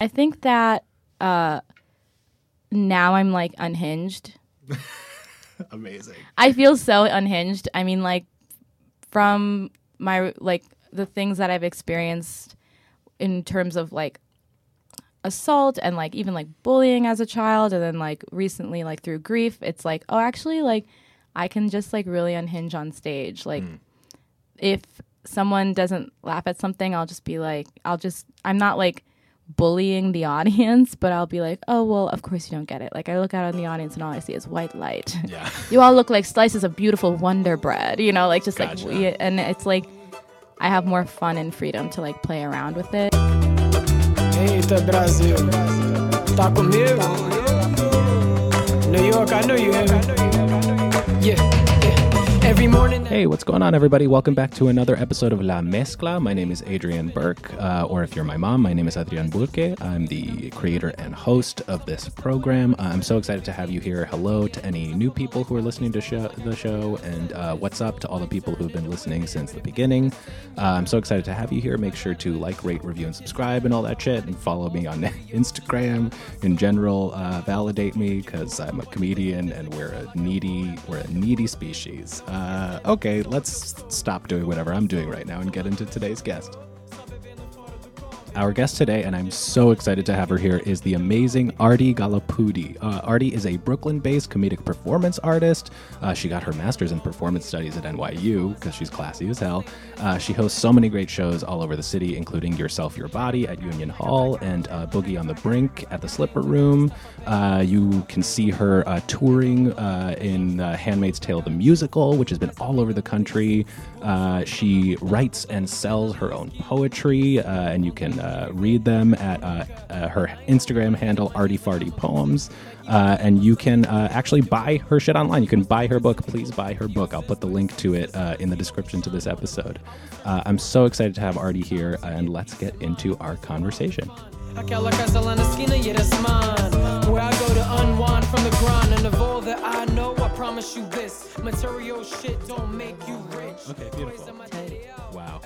I think that uh, now I'm like unhinged. Amazing. I feel so unhinged. I mean, like from my like the things that I've experienced in terms of like assault and like even like bullying as a child, and then like recently like through grief, it's like oh, actually, like I can just like really unhinge on stage. Like if someone doesn't laugh at something, I'll just be like, I'll just I'm not like bullying the audience, but I'll be like, oh well, of course you don't get it. Like I look out on the audience and all I see is white light. Yeah. you all look like slices of beautiful Wonder Bread, you know, like just Gotcha. like, we- and it's like, I have more fun and freedom to like play around with it. Eita, Brasil. Tá comigo? New York, I know you hear. Yeah, yeah. Every morning. Hey, what's going on, everybody? Welcome back to another episode of La Mezcla. My name is Adrian Burke, uh, or if you're my mom, my name is Adrian Burke. I'm the creator and host of this program. Uh, I'm so excited to have you here. Hello to any new people who are listening to show, the show, and uh, what's up to all the people who've been listening since the beginning. Uh, I'm so excited to have you here. Make sure to like, rate, review, and subscribe, and all that shit, and follow me on Instagram. In general, uh, validate me because I'm a comedian, and we're a needy, we're a needy species. Uh, okay, let's stop doing whatever I'm doing right now and get into today's guest. Our guest today, and I'm so excited to have her here, is the amazing Arti Gollapudi. Uh, Arti is a Brooklyn based comedic performance artist. Uh, she got her master's in performance studies at NYU because she's classy as hell. Uh, she hosts so many great shows all over the city, including Yourself, Your Body at Union Hall and uh, Boogie on the Brink at the Slipper Room. Uh, you can see her uh, touring in Handmaid's Tale, the musical, which has been all over the country. She writes and sells her own poetry, and you can uh, read them at uh, uh, her Instagram handle, Arti Farty Poems. Uh, and you can uh, actually buy her shit online. You can buy her book. Please buy her book. I'll put the link to it uh, in the description to this episode. Uh, I'm so excited to have Arti here, and let's get into our conversation. Aquela casa lá na esquina, yeah, that's mine. Where I go to unwind from the grind. And of all that I know, I promise you this material shit don't make you rich. Okay, beautiful. Wow.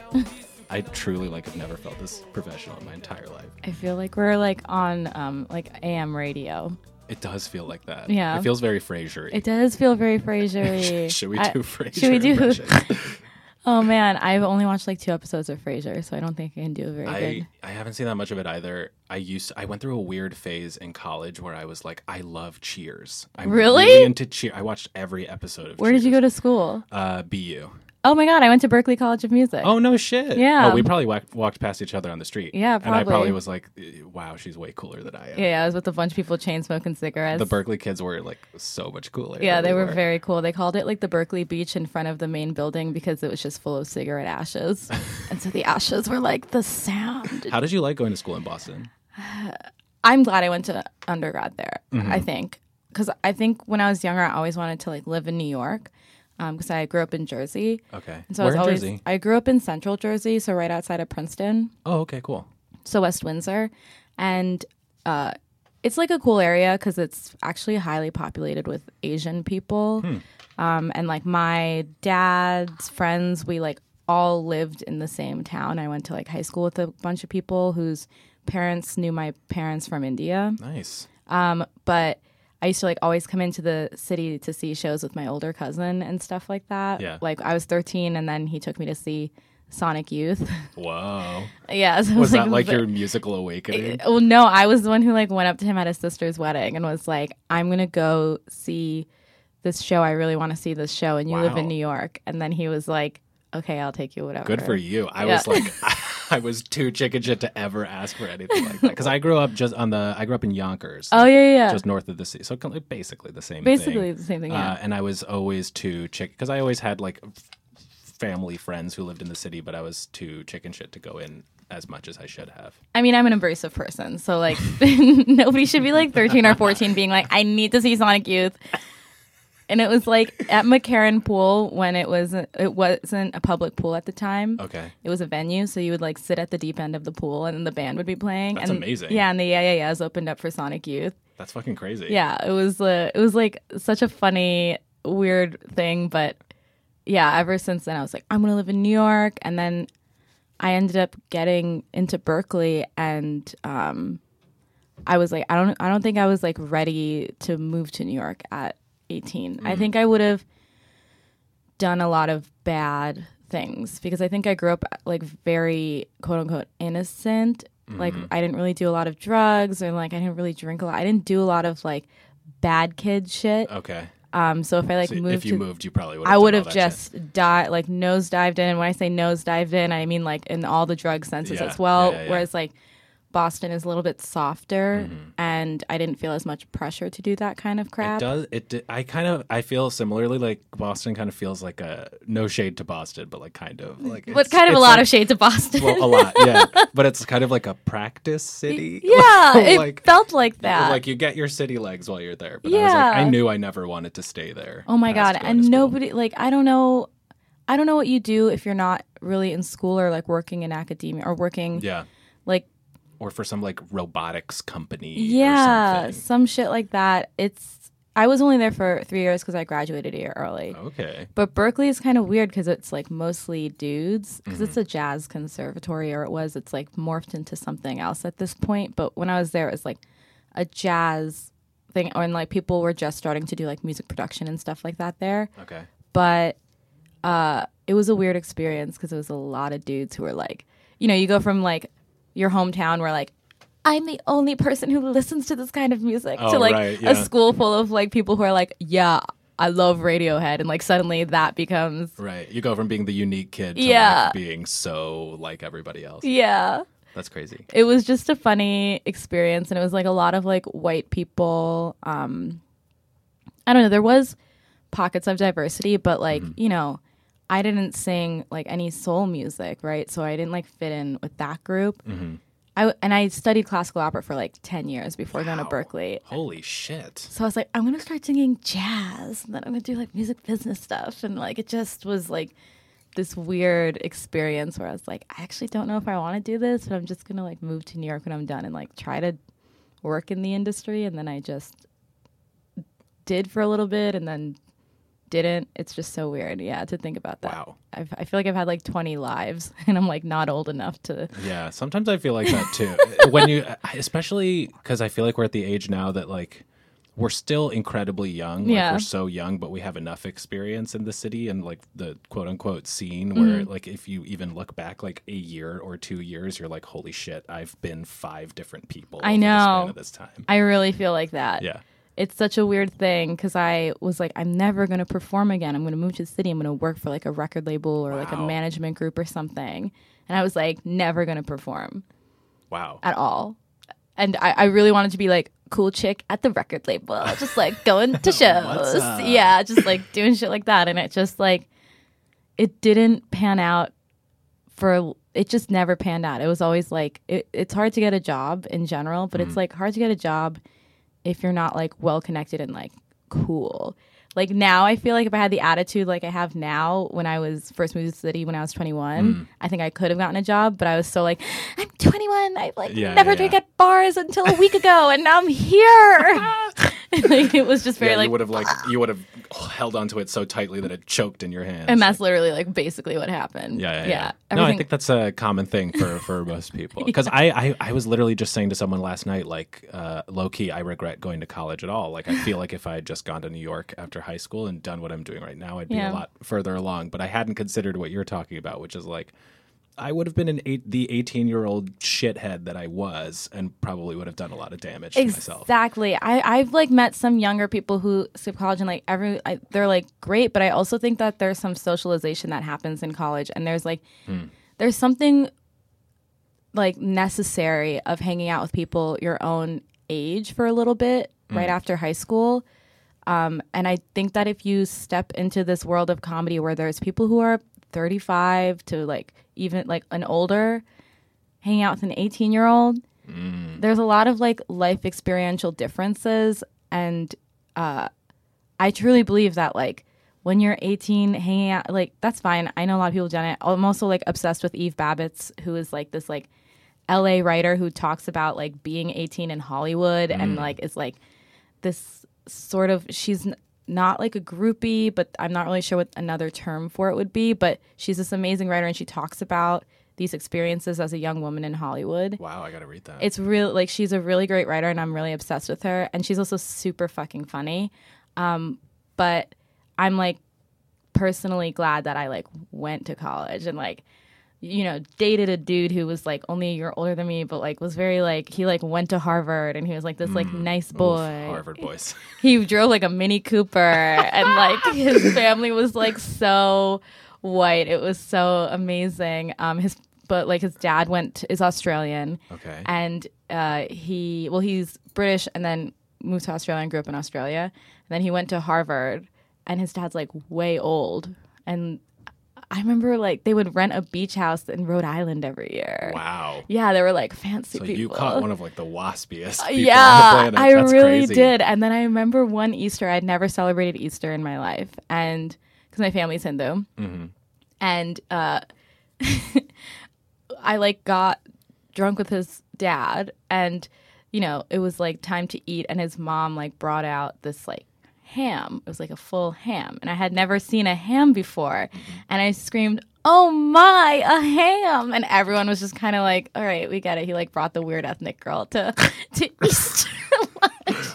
I truly like have never felt this professional in my entire life. I feel like we're like on um like AM radio. It does feel like that. Yeah. It feels very Frasier. It does feel very Frasier. Should we I- do Frasier? Should we do? Oh man, I've only watched like two episodes of Frasier, so I don't think I can do very I good. I haven't seen that much of it either. I used I went through a weird phase in college where I was like, I love Cheers. I'm Really? into Cheers. I watched every episode of. Where did you go to school? Uh, BU. Oh my god, I went to Berklee College of Music. Oh no shit. Yeah. Oh, we probably walked, walked past each other on the street. Yeah, And I probably probably. was like, wow, she's way cooler than I am. yeah, I was with a bunch of people chain smoking cigarettes. The Berklee kids were like so much cooler. Yeah, they we were very cool. They called it like the Berklee Beach in front of the main building because it was just full of cigarette ashes. and so the ashes were like the sound. How did you like going to school in Boston? I'm glad I went to undergrad there, Mm-hmm. I think. Because I think when I was younger, I always wanted to like live in New York because I grew up in Jersey. Okay. And so Where I was always, Jersey? I grew up in central Jersey, so right outside of Princeton. Oh, okay, cool. so West Windsor, and uh, it's like a cool area because it's actually highly populated with Asian people, um, and like my dad's friends, we like all lived in the same town. I went to like high school with a bunch of people whose parents knew my parents from India, Nice. um, but. I used to like always come into the city to see shows with my older cousin and stuff like that. Yeah. Like I was 13 and then he took me to see Sonic Youth. Wow. yeah. So it Was that like ve- your musical awakening? Eh, well, no, I was the one who like went up to him at his sister's wedding and was like, "I'm gonna go see this show. I really want to see this show, and you live in New York." And then he was like, "Okay, I'll take you. Whatever." Good for you. I Yeah. was like, I was too chicken shit to ever ask for anything like that because I grew up just on the. I grew up in Yonkers, Oh yeah, yeah, yeah. just north of the city, so basically the same. Basically thing. the same thing. Yeah. Uh, and I was always too chicken because I always had like family friends who lived in the city, but I was too chicken shit to go in as much as I should have. I mean, I'm an abrasive person, so like nobody should be like 13 or 14 being like, "I need to see Sonic Youth." And it was like at McCarran Pool when it was it wasn't a public pool at the time. Okay. It was a venue, so you would like sit at the deep end of the pool, and the band would be playing. That's and, amazing. Yeah, and the Yeah Yeah Yeahs opened up for Sonic Youth. That's fucking crazy. Yeah, it was uh, it was like such a funny, weird thing, but yeah, ever since then I was like, I'm gonna live in New York, and then I ended up getting into Berklee, and um, I was like I don't I don't think I was like ready to move to New York at 18. Mm. I think I would have done a lot of bad things because I think I grew up like very quote unquote innocent. Like Mm-hmm. I didn't really do a lot of drugs or like I didn't really drink a lot. I didn't do a lot of like bad kid shit. Okay. Um so if I like So moved if you to moved, you probably would. I would have just died, like nose dived in. When I say nose dived in, I mean like in all the drug senses Yeah, as well. yeah, yeah. Whereas like Boston is a little bit softer, Mm-hmm. and I didn't feel as much pressure to do that kind of crap. It does. It. I kind of. I feel similarly. Like Boston kind of feels like a no shade to Boston, but like kind of like. but kind of a lot like- of shade to Boston. Well, a lot, yeah. But it's kind of like a practice city. yeah, it like felt like that. like you get your city legs while you're there. But I was like, Yeah. I knew I never wanted to stay there. oh my god, and nobody like I don't know, I don't know what you do if you're not really in school or like working in academia or working Yeah. like Or for some like robotics company. yeah some shit like that. It's I was only there for three years because I graduated a year early. Okay. But Berklee is kind of weird because it's like mostly dudes because Mm-hmm. it's a jazz conservatory or it was. It's like morphed into something else at this point. But when I was there, it was like a jazz thing, or and like people were just starting to do like music production and stuff like that there. Okay. But uh, it was a weird experience because it was a lot of dudes who were like, you know, you go from like your hometown where like I'm the only person who listens to this kind of music Oh, to like right, a school full of like people who are like, yeah, I love Radiohead, and like suddenly that becomes Right. You go from being the unique kid to Yeah. like being so like everybody else. yeah. That's crazy. It was just a funny experience, and it was like a lot of like white people. Um, I don't know. There was pockets of diversity, but like Mm-hmm. you know, I didn't sing like any soul music, right? So I didn't like fit in with that group. Mm-hmm. I and I studied classical opera for like ten years before going to Berklee. Holy shit. So I was like, I'm gonna start singing jazz, and then I'm gonna do like music business stuff, and like it just was like this weird experience where I was like, I actually don't know if I want to do this, but I'm just gonna like move to New York when I'm done and like try to work in the industry, and then I just did for a little bit, and then didn't. It's just so weird, yeah, to think about that. Wow. I've, I feel like I've had like 20 lives, and I'm like not old enough to. Yeah, sometimes I feel like that too. when you, especially because I feel like we're at the age now that like we're still incredibly young. Like, Yeah. we're so young, but we have enough experience in the city and like the quote unquote scene where Mm-hmm. like if you even look back like a year or two years, you're like, holy shit, I've been five different people. I over the span know. of this time. I really feel like that. Yeah. It's such a weird thing because I was like, I'm never going to perform again. I'm going to move to the city. I'm going to work for like a record label or like a management group or something. And I was like, never going to perform Wow. at all. And I, I really wanted to be like cool chick at the record label, just like going to shows. Yeah, just like doing shit like that. And it just like, it didn't pan out for it just never panned out. It was always like it, it's hard to get a job in general, but it's mm-hmm. like hard to get a job if you're not like well connected and like cool. Like now, I feel like if I had the attitude like I have now when I was first moved to the city when I was 21, mm. I think I could have gotten a job. But I was so like, I'm 21. I like Yeah, never yeah, drank yeah. at bars until a week ago, and now I'm here. like it was just very yeah, like you would have like you would have held onto it so tightly that it choked in your hands. and that's literally like basically what happened. Yeah, yeah, yeah. yeah. No, I think that's a common thing for for most people. Because I, I I was literally just saying to someone last night, like uh, low key, I regret going to college at all. Like I feel like if I had just gone to New York after high school and done what I'm doing right now, I'd be Yeah. a lot further along. But I hadn't considered what you're talking about, which is like. I would have been an eight, the 18 year old shithead that I was, and probably would have done a lot of damage to myself. Exactly. I, I've like met some younger people who skip college and like every I, they're like great, but I also think that there's some socialization that happens in college, and there's like there's something like necessary of hanging out with people your own age for a little bit right after high school. Um, and I think that if you step into this world of comedy where there's people who are 35 to like even like an older hanging out with an 18 year old, there's a lot of like life experiential differences. And uh, I truly believe that like when you're 18 hanging out, like that's fine. I know a lot of people have done it. I'm also like obsessed with Eve Babitz, who is like this like LA writer who talks about like being 18 in Hollywood and like is like this sort of she's not like a groupie, but I'm not really sure what another term for it would be. But she's this amazing writer, and she talks about these experiences as a young woman in Hollywood. Wow, I gotta read that. It's real like she's a really great writer and I'm really obsessed with her and she's also super fucking funny. Um, but I'm like personally glad that I like went to college and like you know dated a dude who was like only a year older than me but like was very like he like went to Harvard and he was like this like nice boy. Mm. Oof, Harvard boys. He drove like a Mini Cooper and like his family was like so white. It was so amazing. Um his but like his dad went is Australian Okay. and uh, he well he's british and then moved to australia and grew up in australia and then he went to harvard and his dad's like way old and i remember like they would rent a beach house in rhode island every year wow. yeah they were like fancy So people you caught one of like the waspiest Uh, people yeah on the planet. i That's really crazy. did and then i remember one easter i'd never celebrated easter in my life and because my family's hindu Mm-hmm. and uh I like got drunk with his dad and you know, it was like time to eat and his mom like brought out this like ham. It was like a full ham and I had never seen a ham before. And I screamed, "Oh my, a ham." And everyone was just kind of like, "All right, we get it." He like brought the weird ethnic girl to to Easter.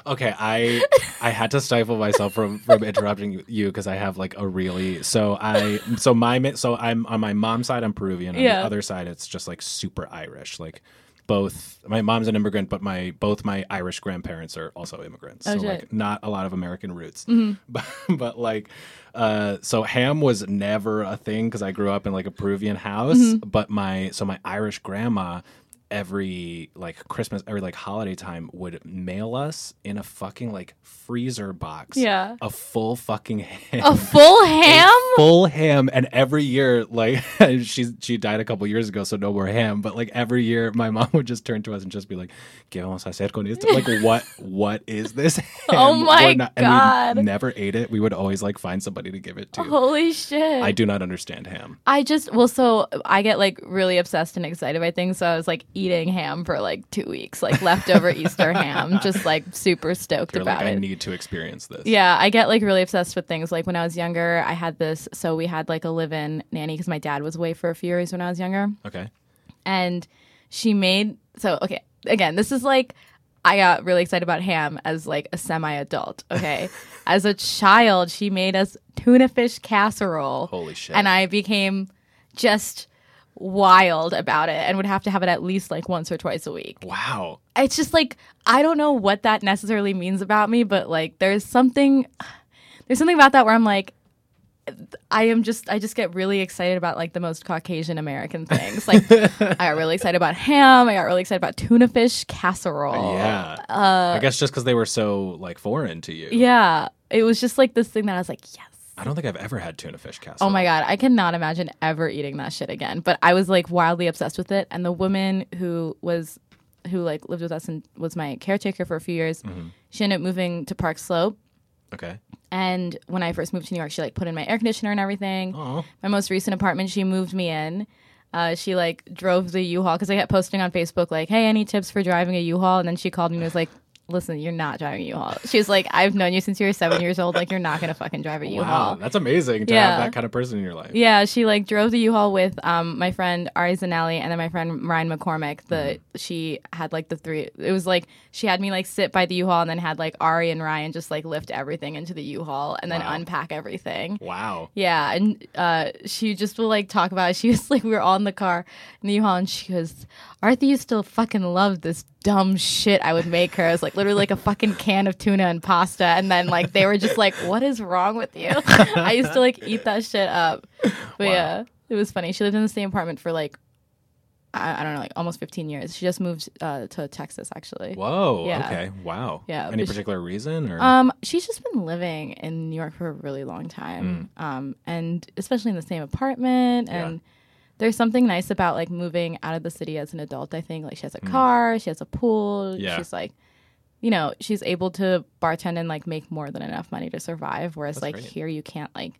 Okay, I I had to stifle myself from from interrupting you because I have like a really so I so my so I'm on my mom's side I'm Peruvian on Yeah. the other side it's just like super Irish like both my mom's an immigrant but my both my Irish grandparents are also immigrants Oh, so shit. like not a lot of American roots Mm-hmm. but but like uh so ham was never a thing because I grew up in like a Peruvian house Mm-hmm. but my so my Irish grandma every like Christmas, every like holiday time would mail us in a fucking like freezer box. Yeah. A full fucking ham. a full ham? Full ham, and every year, like she's she died a couple years ago, so no more ham. But like every year, my mom would just turn to us and just be like, "¿Qué vamos a hacer con esto?" Like, what what is this? Oh ham? Oh my and God. we never ate it. We would always like find somebody to give it to. Holy shit. I do not understand ham. I just well, so I get like really obsessed and excited by things. So I was like eating ham for like two weeks, like leftover Easter ham, just like super stoked You're about like, I it. need to experience this. yeah, I get like really obsessed with things. Like when I was younger, I had this. So we had like a live-in nanny because my dad was away for a few years when I was younger, Okay. and she made. So okay, again, this is like I got really excited about ham as like a semi-adult. Okay, as a child, she made us tuna fish casserole. Holy shit. and I became just wild about it and would have to have it at least like once or twice a week. wow. It's just like I don't know what that necessarily means about me, but like there's something there's something about that where I'm like I am just I just get really excited about like the most Caucasian American things. Like I got really excited about ham, I got really excited about tuna fish casserole. Yeah. I guess just because they were so like foreign to you. Uh, Yeah. It was just like this thing that I was like, yes. I don't think I've ever had tuna fish casserole. Oh my god, I cannot imagine ever eating that shit again. But I was like wildly obsessed with it, and the woman who was who like lived with us and was my caretaker for a few years, she ended up moving to Park Slope. Okay. And when I first moved to New York, she like put in my air conditioner and everything. Oh. My most recent apartment, she moved me in. Uh, she like drove the U-Haul because I kept posting on Facebook like, "Hey, any tips for driving a U-Haul?" And then she called me and was like, "Listen, you're not driving a U-Haul." She was like, "I've known you since you were seven years old. Like, you're not gonna fucking drive a U-Haul." Wow, that's amazing to Yeah. have that kind of person in your life. Yeah, she like drove the U-Haul with um my friend Ari Zanelli and then my friend Ryan McCormick. The she had like the three. It was like she had me like sit by the U-Haul and then had like Ari and Ryan just like lift everything into the U-Haul and then Wow. unpack everything. Wow. Yeah, and uh, she just will like talk about. It. She was like, we were all in the car in the U-Haul, and she goes, "Arti used to fucking love this dumb shit I would make her." It was like literally like a fucking can of tuna and pasta, and then like they were just like, "What is wrong with you?" I used to like eat that shit up. But Wow. yeah, it was funny. She lived in the same apartment for like. I, I don't know, like almost 15 years. She just moved uh, to Texas, actually. Whoa. Yeah. Okay. Wow. Yeah, Any but she- particular reason or? Um, she's just been living in New York for a really long time, Mm. um, and especially in the same apartment. And there's something nice about like moving out of the city as an adult. I think like she has a car, she has a pool. Mm. Yeah. She's like, you know, she's able to bartend and like make more than enough money to survive. Whereas That's like great. here, you can't like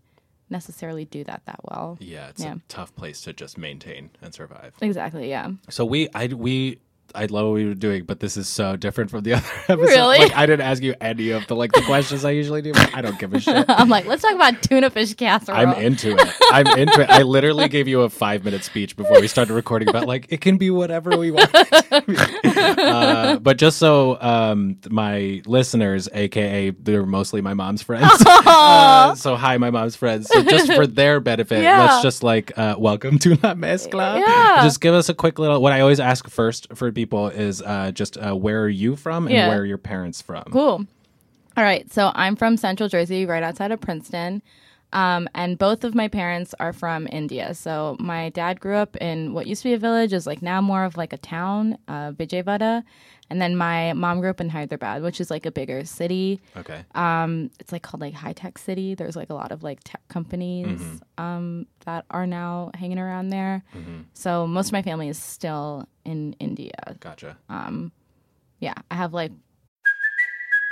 necessarily do that that well. yeah, it's yeah. a tough place to just maintain and survive. Exactly. Yeah. So we, I, we, I love what we were doing, but this is so different from the other episode. Really? Like, I didn't ask you any of the like the questions I usually do. But I don't give a shit. I'm like, let's talk about tuna fish casserole. I'm into it. I'm into it. I literally gave you a five minute speech before we started recording about like it can be whatever we want. uh, but just so um, my listeners, aka they're mostly my mom's friends. Uh, so hi, my mom's friends. So just for their benefit, Yeah. let's just like uh, welcome to La Mezcla. Yeah. Just give us a quick little. What I always ask first for people is uh, just uh, where are you from and Yeah. where are your parents from? Cool. All right. So I'm from Central Jersey, right outside of Princeton. Um, and both of my parents are from India. So my dad grew up in what used to be a village, is like now more of like a town, uh, Vijayawada. And then my mom grew up in Hyderabad, which is like a bigger city. Okay. Um, it's like called like high tech city. There's like a lot of like tech companies um, that are now hanging around there. So most of my family is still in India. Gotcha. Yeah, I have like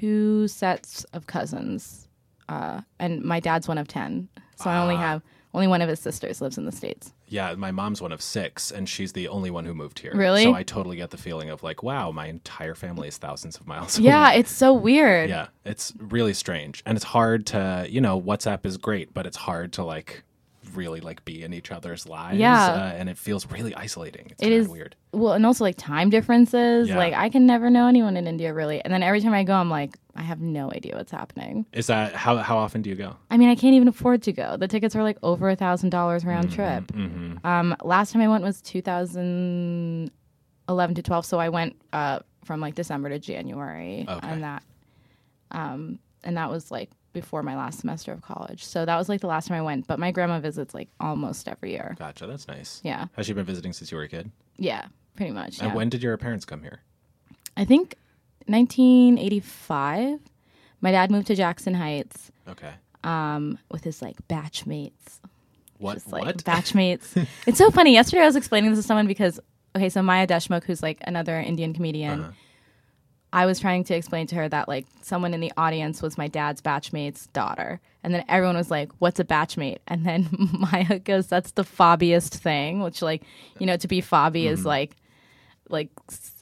Two sets of cousins, uh, and my dad's one of ten. So I only Ah. have only one of his sisters lives in the states. Yeah, my mom's one of six, and she's the only one who moved here. Really? So I totally get the feeling of like, wow, my entire family is thousands of miles. Yeah, away. it's so weird. yeah, it's really strange, and it's hard to, you know, WhatsApp is great, but it's hard to like really like be in each other's lives. Yeah. uh, and it feels really isolating. It's It weird. Well, and also like time differences. Yeah. Like I can never know anyone in India really, and then every time I go, I'm like, I have no idea what's happening. Is that how how often do you go? I mean, I can't even afford to go. The tickets are like over a thousand dollars Mm-hmm, round trip. Um, last time I went was 2011 to 12, so I went uh, from like December to January, Okay. and that, um, and that was like before my last semester of college. So that was like the last time I went. But my grandma visits like almost every year. Gotcha, that's nice. Yeah, Has she been visiting since you were a kid? yeah, pretty much. And yeah. when did your parents come here? I think 1985. My dad moved to Jackson Heights Okay. um, with his like batchmates. What? Just like what? batchmates. it's so funny. Yesterday I was explaining this to someone because okay, so Maya Deshmukh, who's like another Indian comedian, Uh-huh. I was trying to explain to her that like someone in the audience was my dad's batchmate's daughter, and then everyone was like, "What's a batchmate?" And then Maya goes, "That's the fobbiest thing," which like you know to be fobby is like like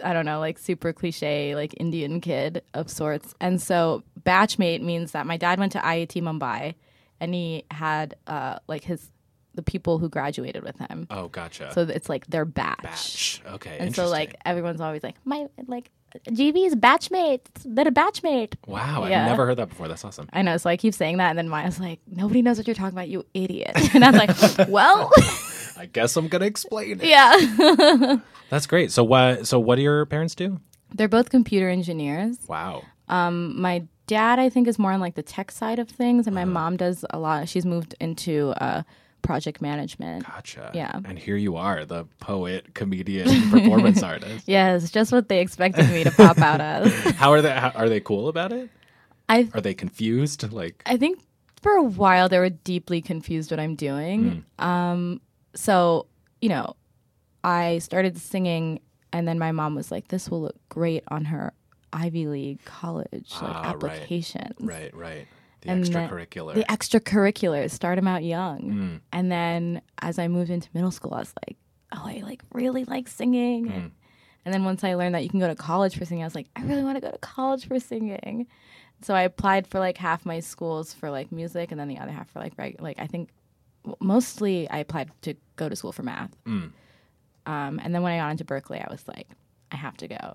I don't know, like super cliche, like Indian kid of sorts. And so batchmate means that my dad went to IIT Mumbai, and he had uh like his the people who graduated with him. oh, gotcha. So it's like their batch. Batch. Okay. And so like everyone's always like my like GV's batchmate. They're a batchmate. wow, yeah. I've never heard that before. That's awesome. I know, so I keep saying that, and then Maya's like, "Nobody knows what you're talking about, you idiot." And I'm like, "Well, I guess I'm gonna explain it. yeah." That's great. So what? So what do your parents do? They're both computer engineers. Wow. Um, my dad i think is more on like the tech side of things and my mom does a lot she's moved into uh, project management Gotcha. Yeah. And here you are, the poet, comedian, performance artist. yes just what they expected me to pop out as How are they? How, are they cool about it? i Are they confused? Like, i think for a while they were deeply confused what i'm doing um so you know i started singing and then my mom was like this will look great on her ivy league college like Ah, right. applications right, right. The And extracurricular. the extracurriculars start them out young Mm. and then as i moved into middle school i was like oh i like really like singing Mm. and then once i learned that you can go to college for singing i was like i really want to go to college for singing so i applied for like half my schools for like music and then the other half for like reg- like i think mostly i applied to go to school for math Mm. um, and then when i got into berklee i was like i have to go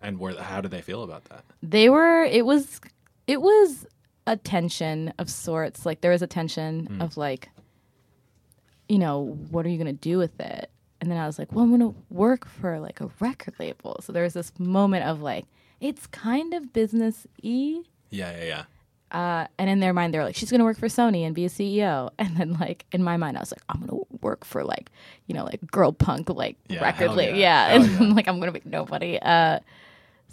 and where? How do they feel about that? they were it was it was a tension of sorts like there was a tension of like you know what are you going to do with it and then i was like well i'm going to work for like a record label so there was this moment of like it's kind of business y Yeah, yeah, yeah. uh, and in their mind they're like she's going to work for sony and be a ceo and then like in my mind i was like i'm going to work for like you know like girl punk like Yeah, record label. yeah. Yeah, and like I'm gonna make nobody. Uh,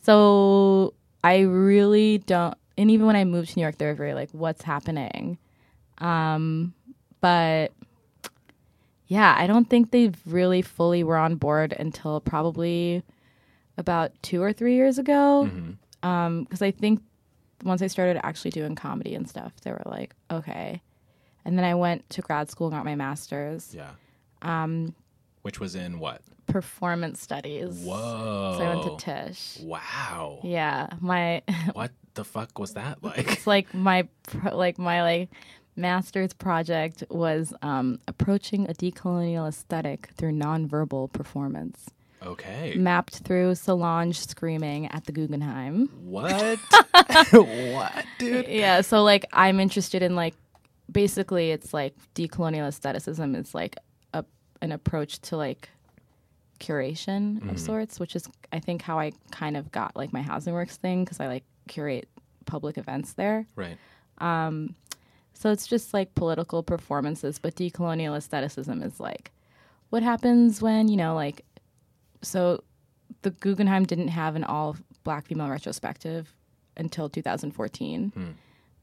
so I really don't. And even when I moved to New York, they were very like, "What's happening?" Um, but yeah, I don't think they really fully were on board until probably about two or three years ago. Because I think once I started actually doing comedy and stuff, they were like, okay. And then I went to grad school and got my master's, Yeah. Um, Which was in what? performance studies. Whoa. So I went to Tisch. Wow. Yeah, my What the fuck was that like? it's like my like my like master's project was um, approaching a decolonial aesthetic through nonverbal performance, Okay. mapped through Solange screaming at the Guggenheim. What? what, dude? yeah so like i'm interested in like basically it's like decolonial aestheticism is like a an approach to like curation of sorts which is i think how i kind of got like my housing works thing because i like curate public events there. Right. Um, so it's just like political performances but decolonial aestheticism is like what happens when you know like so the guggenheim didn't have an all black female retrospective until 2014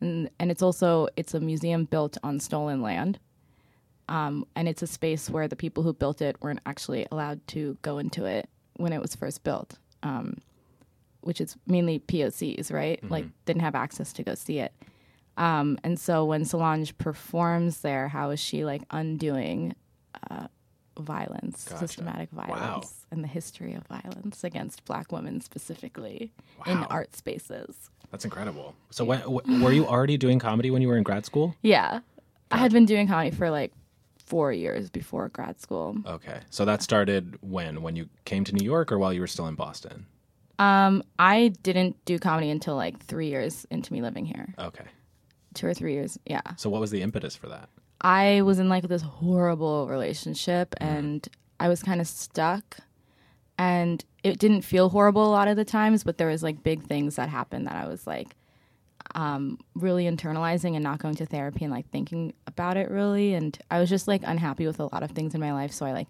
and, and it's also it's a museum built on stolen land. Um, and it's a space where the people who built it weren't actually allowed to go into it when it was first built. Um, which is mainly pocs right like didn't have access to go see it um, and so when solange performs there how is she like undoing uh, violence Gotcha. systematic Wow. violence and the history of violence against black women specifically in Wow. art spaces That's incredible. So, when, w- were you already doing comedy when you were in grad school? Yeah. I had been doing comedy for like four years before grad school. Okay. So that started when? When you came to New York or while you were still in Boston? Um, I didn't do comedy until like three years into me living here. Okay. Two or three years. Yeah. So what was the impetus for that? I was in like this horrible relationship and I was kind of stuck. And it didn't feel horrible a lot of the times, but there was like big things that happened that I was like um, really internalizing and not going to therapy and like thinking about it really. And I was just like unhappy with a lot of things in my life. So I like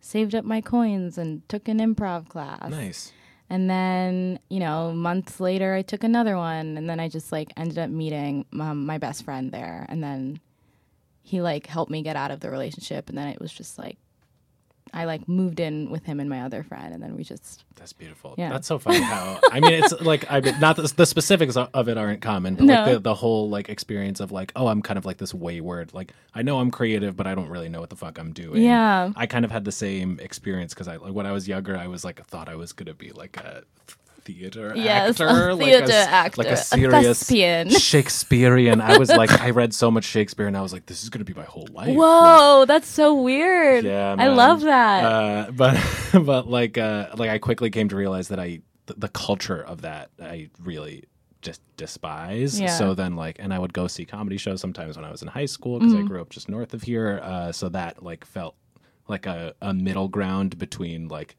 saved up my coins and took an improv class. Nice. And then, you know, months later, I took another one. And then I just like ended up meeting um, my best friend there. And then he like helped me get out of the relationship. And then it was just like, I like moved in with him and my other friend. And then we just, That's beautiful. Yeah. That's so funny how I mean it's like I mean, not the, the specifics of it aren't common, but No. like the, the whole like experience of like oh I'm kind of like this wayward like I know I'm creative but I don't really know what the fuck I'm doing. Yeah. I kind of had the same experience because I like when I was younger I was like thought I was gonna be like a theater Yes, actor, a like theater s- actor, like a a serious thespian. Shakespearean. I was like I read so much Shakespeare and I was like this is gonna be my whole life. Like, whoa, that's so weird. yeah, I love that. Uh, but but like uh, like I quickly came to realize that I the, the culture of that I really just despise. Yeah. So then like, and I would go see comedy shows sometimes when I was in high school because Mm-hmm. I grew up just north of here. Uh, so that like felt like a, a middle ground between like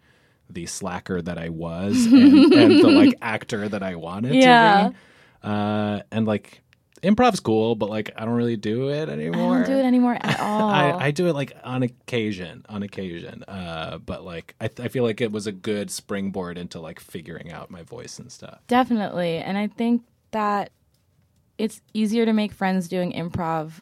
the slacker that I was and, and the like actor that I wanted Yeah. to be. Uh, and like improv's cool, but like I don't really do it I anymore. don't do it anymore at all. I, I do it like on occasion, on occasion. Uh, but like I, I feel like it was a good springboard into like figuring out my voice and stuff. Definitely. And I think that it's easier to make friends doing improv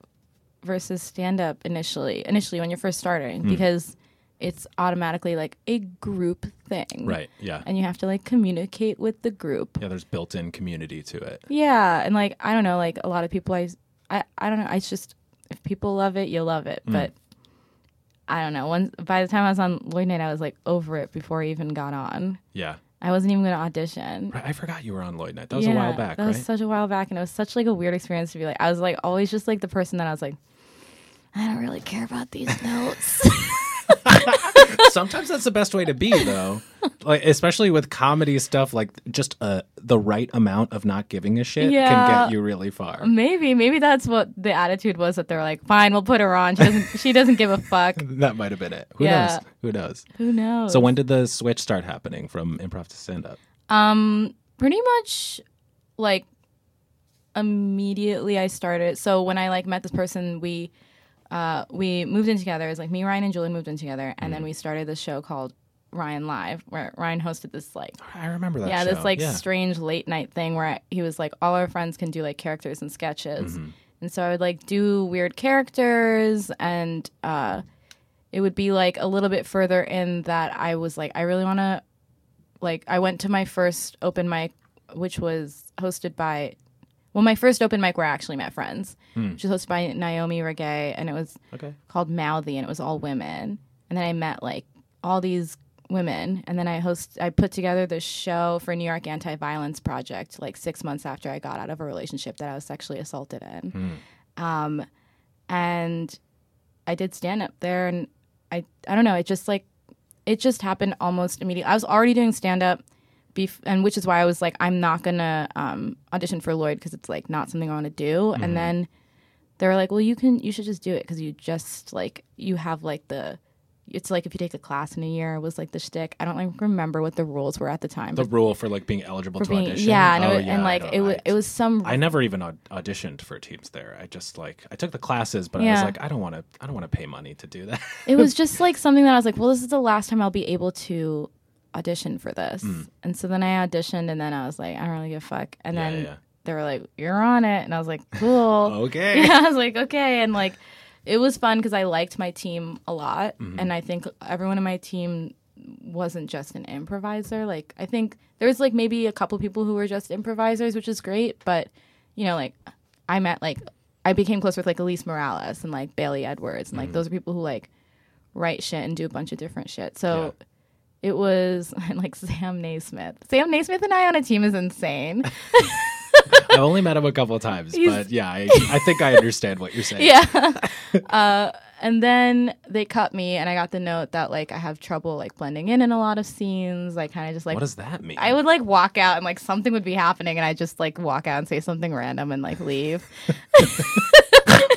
versus stand up initially, initially when you're first starting, Hmm. because it's automatically like a group thing. Right. Yeah. And you have to like communicate with the group. Yeah. There's built-in community to it. Yeah. And like, I don't know, like a lot of people, I, I, I don't know. It's just, if people love it, you love it. Mm. But I don't know. Once, by the time I was on Lloyd Night, I was like over it before I even got on. Yeah. I wasn't even going to audition. Right, I forgot you were on Lloyd Night. That was a while back, That right? was such a while back, and it was such like a weird experience to be like. I was like always just like the person that I was like, I don't really care about these notes. Sometimes that's the best way to be, though. like especially with comedy stuff, like just uh, the right amount of not giving a shit can get you really far. maybe, maybe that's what the attitude was that they're like, fine, we'll put her on. She doesn't, she doesn't give a fuck. That might have been it. Who Yeah. knows? Who knows? Who knows? So when did the switch start happening from improv to stand up? Um, pretty much, like immediately I started. So when I like met this person, we uh, we moved in together. It was like me, Ryan, and Julian moved in together, and Mm. then we started this show called Ryan Live, where Ryan hosted this like I remember that. yeah, show. this like yeah. strange late night thing where he was like, all our friends can do like characters and sketches, Mm-hmm. and so I would like do weird characters, and uh, it would be like a little bit further in that I was like, I really want to, like, I went to my first open mic, which was hosted by. Well, my first open mic where I actually met friends, which was hosted by Naomi Reggae, and it was Okay. called Mouthy, and it was all women. And then I met like all these women, and then I host, I put together this show for New York Anti Violence Project, like six months after I got out of a relationship that I was sexually assaulted in. Um, and I did stand up there, and I, I don't know, it just like, it just happened almost immediately. I was already doing stand up. Bef- and which is why I was like, I'm not gonna um, audition for Lloyd because it's like not something I want to do. And then they were like, "Well, you can, you should just do it because you just like you have like the, it's like if you take a class in a year was like the shtick. I don't like remember what the rules were at the time. The rule for like being eligible to being, audition. yeah, and, Oh, was, yeah, and like it was, it was some. I never even aud- auditioned for teams there. I just like I took the classes, but I was like, I don't want to. I don't want to pay money to do that. it was just like something that I was like, well, this is the last time I'll be able to audition for this. Mm. And so then I auditioned, and then I was like, I don't really give a fuck. And Yeah, then yeah. they were like, you're on it, and I was like, cool. okay. yeah, I was like, okay, and like it was fun because I liked my team a lot, Mm-hmm. and I think everyone in my team wasn't just an improviser. Like I think there was like maybe a couple people who were just improvisers, which is great, but you know, like I met like I became close with like Elise Morales and like Bailey Edwards, and like Mm-hmm. those are people who like write shit and do a bunch of different shit. So. It was like Sam Naismith. Sam Naismith and I on a team is insane. I've only met him a couple of times, He's- but yeah, I, I think I understand what you're saying. yeah. uh, and then they cut me, and I got the note that like I have trouble like blending in in a lot of scenes. Like kind of just like What does that mean? I would like walk out and like something would be happening, and I just like walk out and say something random and like leave.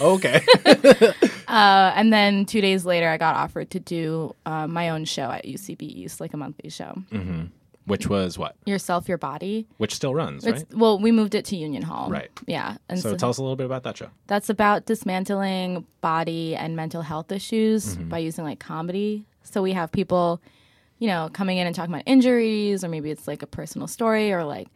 Okay. Uh, and then two days later, I got offered to do uh, my own show at UCB East, like a monthly show. Which was what? Yourself, your body. Which still runs, It's right? well, we moved it to Union Hall. Right. Yeah. And So tell us a little bit about that show. that's about dismantling body and mental health issues by using like comedy. So we have people, you know, coming in and talking about injuries, or maybe it's like a personal story, or like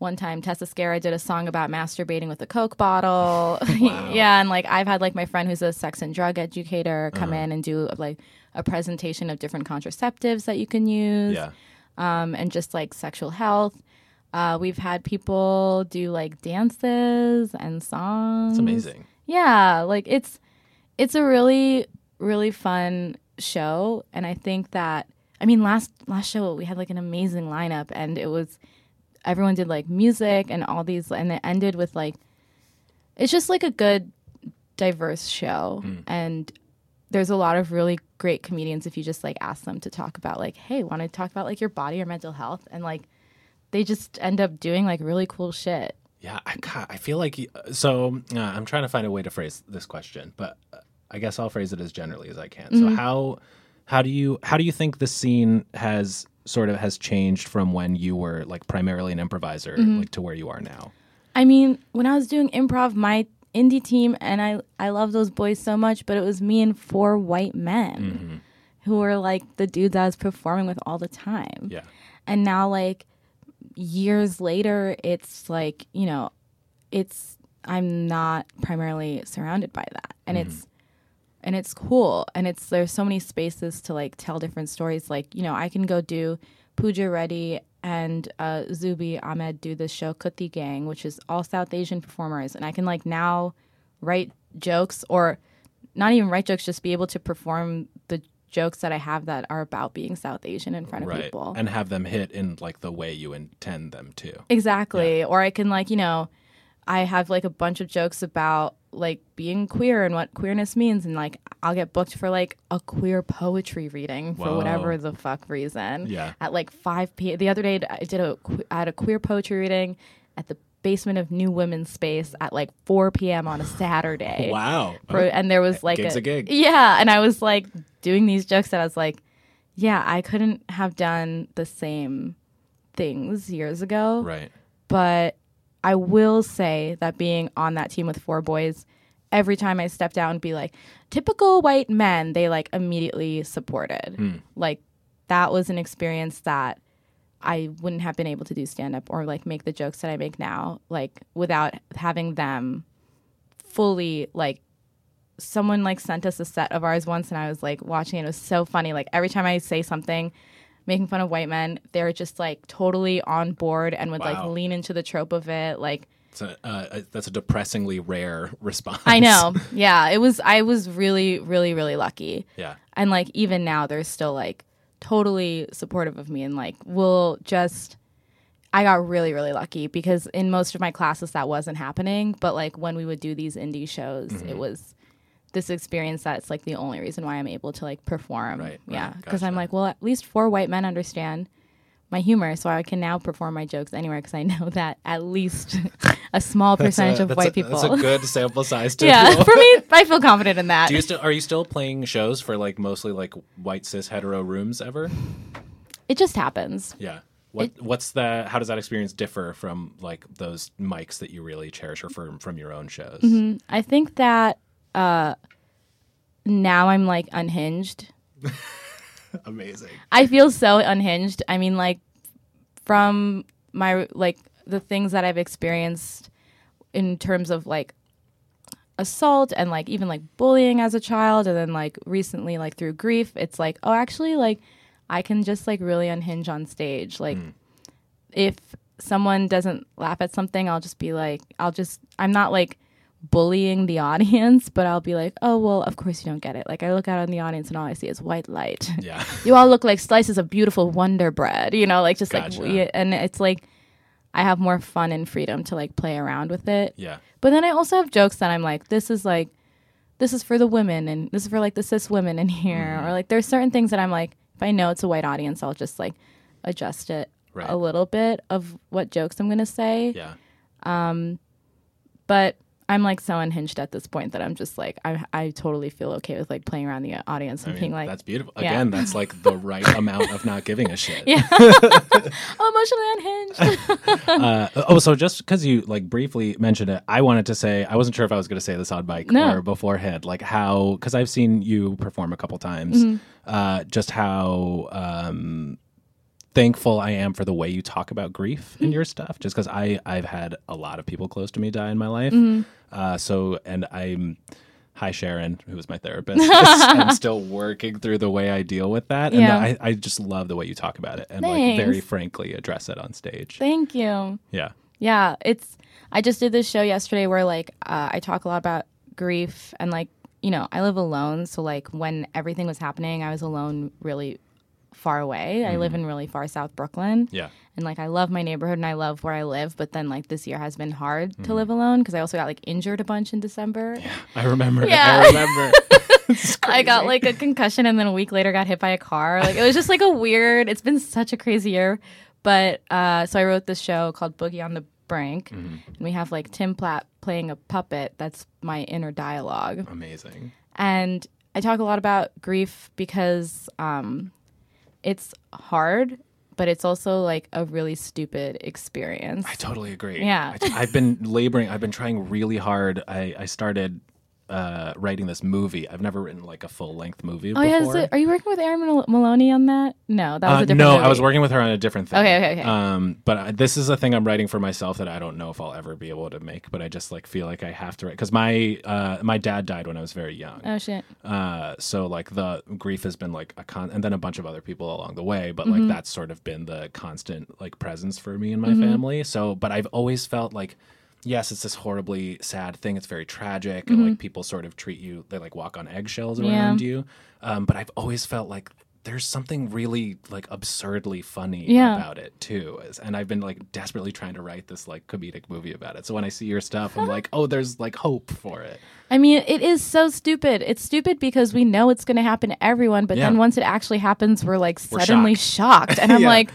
one time Tessa Scara did a song about masturbating with a Coke bottle. yeah, and like I've had like my friend who's a sex and drug educator come in and do like a presentation of different contraceptives that you can use Yeah. um, and just like sexual health. Uh, we've had people do like dances and songs. It's amazing. Yeah, like it's it's a really really fun show, and I think that I mean last last show we had like an amazing lineup, and it was everyone did like music and all these, and it ended with like it's just like a good diverse show, and there's a lot of really great comedians if you just like ask them to talk about like hey want to talk about like your body or mental health and like they just end up doing like really cool shit Yeah, I, God, I feel like so. Uh, I'm trying to find a way to phrase this question, but uh, I guess I'll phrase it as generally as I can. Mm-hmm. So how how do you how do you think the scene has sort of has changed from when you were like primarily an improviser Mm-hmm. like to where you are now? I mean, when I was doing improv, my indie team and I I love those boys so much, but it was me and four white men who were like the dudes I was performing with all the time. Yeah, And now like years later, it's like, you know, it's I'm not primarily surrounded by that. And it's and it's cool and it's there's so many spaces to like tell different stories like you know i can go do Pooja Reddy and uh, Zubi Ahmed do this show Kutti Gang, which is all South Asian performers, and I can like now write jokes or not even write jokes, just be able to perform the jokes that I have that are about being South Asian in front of right. people. And have them hit in like the way you intend them to. Exactly. Or I can like, you know, I have like a bunch of jokes about like being queer and what queerness means and like I'll get booked for like a queer poetry reading for Whoa. whatever the fuck reason. Yeah. At like 5 p. The other day I did a I had a queer poetry reading at the basement of New Women's Space at like 4 p.m. on a Saturday. Wow. For, and there was like Gig's a gig. Yeah, and I was like doing these jokes that I was like, yeah, I couldn't have done the same things years ago Right. but I will say that being on that team with four boys every time I stepped out and be like, typical white men, they like immediately supported. Hmm. Like that was an experience that I wouldn't have been able to do stand up or like make the jokes that I make now, like without having them fully like someone like sent us a set of ours once and I was like watching it. It was so funny. Like every time I say something making fun of white men, they're just like totally on board and would like lean into the trope of it. Like It's a, uh, that's a depressingly rare response. I know. Yeah. It was I was really, really, really lucky. Yeah. And like even now they're still like totally supportive of me and like will just I got really, really lucky because in most of my classes that wasn't happening. But like when we would do these indie shows, Mm-hmm. it was this experience that's like the only reason why I'm able to like perform. Right. Yeah. Because I'm like, well, at least four white men understand my humor, so I can now perform my jokes anywhere because I know that at least a small percentage a- of white a- people. That's a good sample size. To yeah, for me, I feel confident in that. Do you still are you still playing shows for like mostly like white cis hetero rooms ever? it just happens. Yeah. What what's the how does that experience differ from like those mics that you really cherish or from from your own shows? Mm-hmm. I think that uh, now I'm like unhinged. Amazing. I feel so unhinged. I mean, like from my like the things that I've experienced in terms of like assault and like even like bullying as a child, and then like recently like through grief, it's like oh, actually, like I can just like really unhinge on stage. Like if someone doesn't laugh at something, I'll just be like, I'll just I'm not like bullying the audience, but I'll be like, oh well, of course you don't get it. Like I look out on the audience and all I see is white light. Yeah. you all look like slices of beautiful Wonder Bread, you know, like just Gotcha. like, we- and it's like, I have more fun and freedom to like play around with it. Yeah. But then I also have jokes that I'm like, this is like, this is for the women and this is for like the cis women in here. Mm-hmm. Or like, there's certain things that I'm like, if I know it's a white audience, I'll just like adjust it Right. a little bit of what jokes I'm going to say. Yeah. Um, but I'm like so unhinged at this point that I'm just like, I, I totally feel okay with like playing around the audience I and mean, being like, that's beautiful. yeah. Again, that's like the right amount of not giving a shit. Yeah. oh, emotionally unhinged. Uh, oh, so just because you like briefly mentioned it, I wanted to say I wasn't sure if I was going to say this on mic No. or beforehand, like how because I've seen you perform a couple times, Mm-hmm. uh, just how um, thankful I am for the way you talk about grief Mm-hmm. in your stuff. Just because I I've had a lot of people close to me die in my life, Mm-hmm. Uh, so and I'm. Hi Sharon, who is my therapist. I'm still working through the way I deal with that, and Yeah. I, I just love the way you talk about it and like very frankly address it on stage. Thank you. Yeah. Yeah, it's. I just did this show yesterday where like uh, I talk a lot about grief and like you know I live alone, so like when everything was happening, I was alone really far away. I live in really far South Brooklyn. Yeah. And like I love my neighborhood and I love where I live, but then like this year has been hard Mm-hmm. to live alone because I also got like injured a bunch in December. I remember. Yeah. I remember. I got like a concussion and then a week later got hit by a car. Like it was just like a weird. It's been such a crazy year. But uh, so I wrote this show called Boogie on the Brink, and we have like Tim Platt playing a puppet. That's my inner dialogue, Amazing. and I talk a lot about grief because um, it's hard, but it's also like a really stupid experience. I totally agree. Yeah. I, have been laboring. I've been trying really hard. I, I started uh, writing this movie. I've never written like a full length movie Oh before. yeah, is it, are you working with Erin Mal- Maloney on that? No, that was Uh, a different. no, movie. I was working with her on a different thing. Okay, okay, okay. Um, but I, this is a thing I'm writing for myself that I don't know if I'll ever be able to make. But I just like feel like I have to write because my uh, my dad died when I was very young. Oh shit. Uh, so like the grief has been like a con, and then a bunch of other people along the way, but Mm-hmm. like that's sort of been the constant like presence for me and my family. So, but I've always felt like, yes, it's this horribly sad thing. It's very tragic, and like people sort of treat you, they like walk on eggshells Mm-hmm. Yeah. around you. Um, but I've always felt like there's something really like absurdly funny Yeah. about it too. And I've been like desperately trying to write this like comedic movie about it. So when I see your stuff, I'm like, oh, there's like hope for it. I mean, it is so stupid. It's stupid because we know it's going to happen to everyone, but then once it actually happens, we're like We're suddenly shocked. And I'm Yeah. like,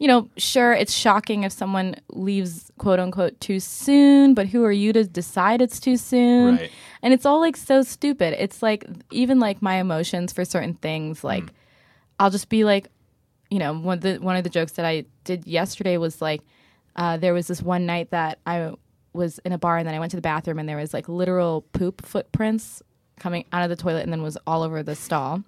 you know, sure, it's shocking if someone leaves quote unquote too soon, but who are you to decide it's too soon? Right. And it's all like so stupid. It's like even like my emotions for certain things, like Mm. I'll just be like, you know, one of the one of the jokes that I did yesterday was like, uh, there was this one night that I was in a bar and then I went to the bathroom and there was like literal poop footprints coming out of the toilet and then was all over the stall.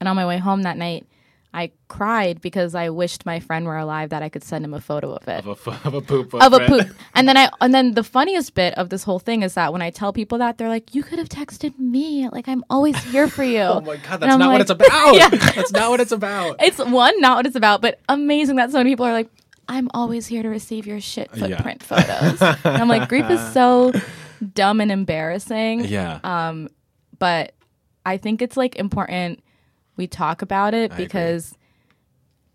And on my way home that night, I cried because I wished my friend were alive that I could send him a photo of it Of a, fo- of a poop. of a poop. And then I and then the funniest bit of this whole thing is that when I tell people that they're like, "You could have texted me. Like I'm always here for you." Oh my god, that's not what it's about. Yeah. That's not what it's about. It's one, not what it's about, but amazing that so many people are like, "I'm always here to receive your shit Yeah. footprint photos." and I'm like, grief is so dumb and embarrassing. yeah. Um, but I think it's like important we talk about it I agree. because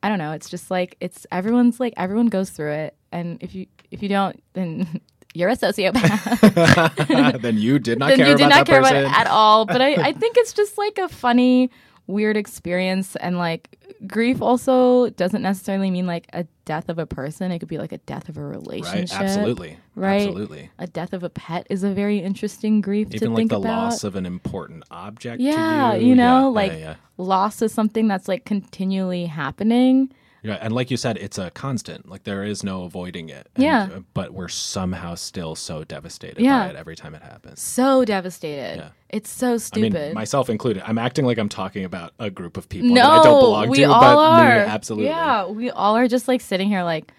I don't know. It's just like it's everyone's like everyone goes through it, and if you if you don't, then you're a sociopath. then you did not then care you did about not that care person. about it at all. But I, I think it's just like a funny, weird experience, and like grief also doesn't necessarily mean like a death of a person. It could be like a death of a relationship. Right, absolutely. Right. Absolutely. A death of a pet is a very interesting grief Even to like think the about. loss of an important object yeah, to you. you know, Yeah, like yeah, yeah. loss is something that's like continually happening. Yeah, and like you said, it's a constant. Like there is no avoiding it. And- Yeah. But we're somehow still so devastated Yeah. by it every time it happens. So devastated. Yeah. It's so stupid. I mean, myself included. I'm acting like I'm talking about a group of people no, that I don't belong we to, all but are. me, absolutely. Yeah, we all are just like sitting here, like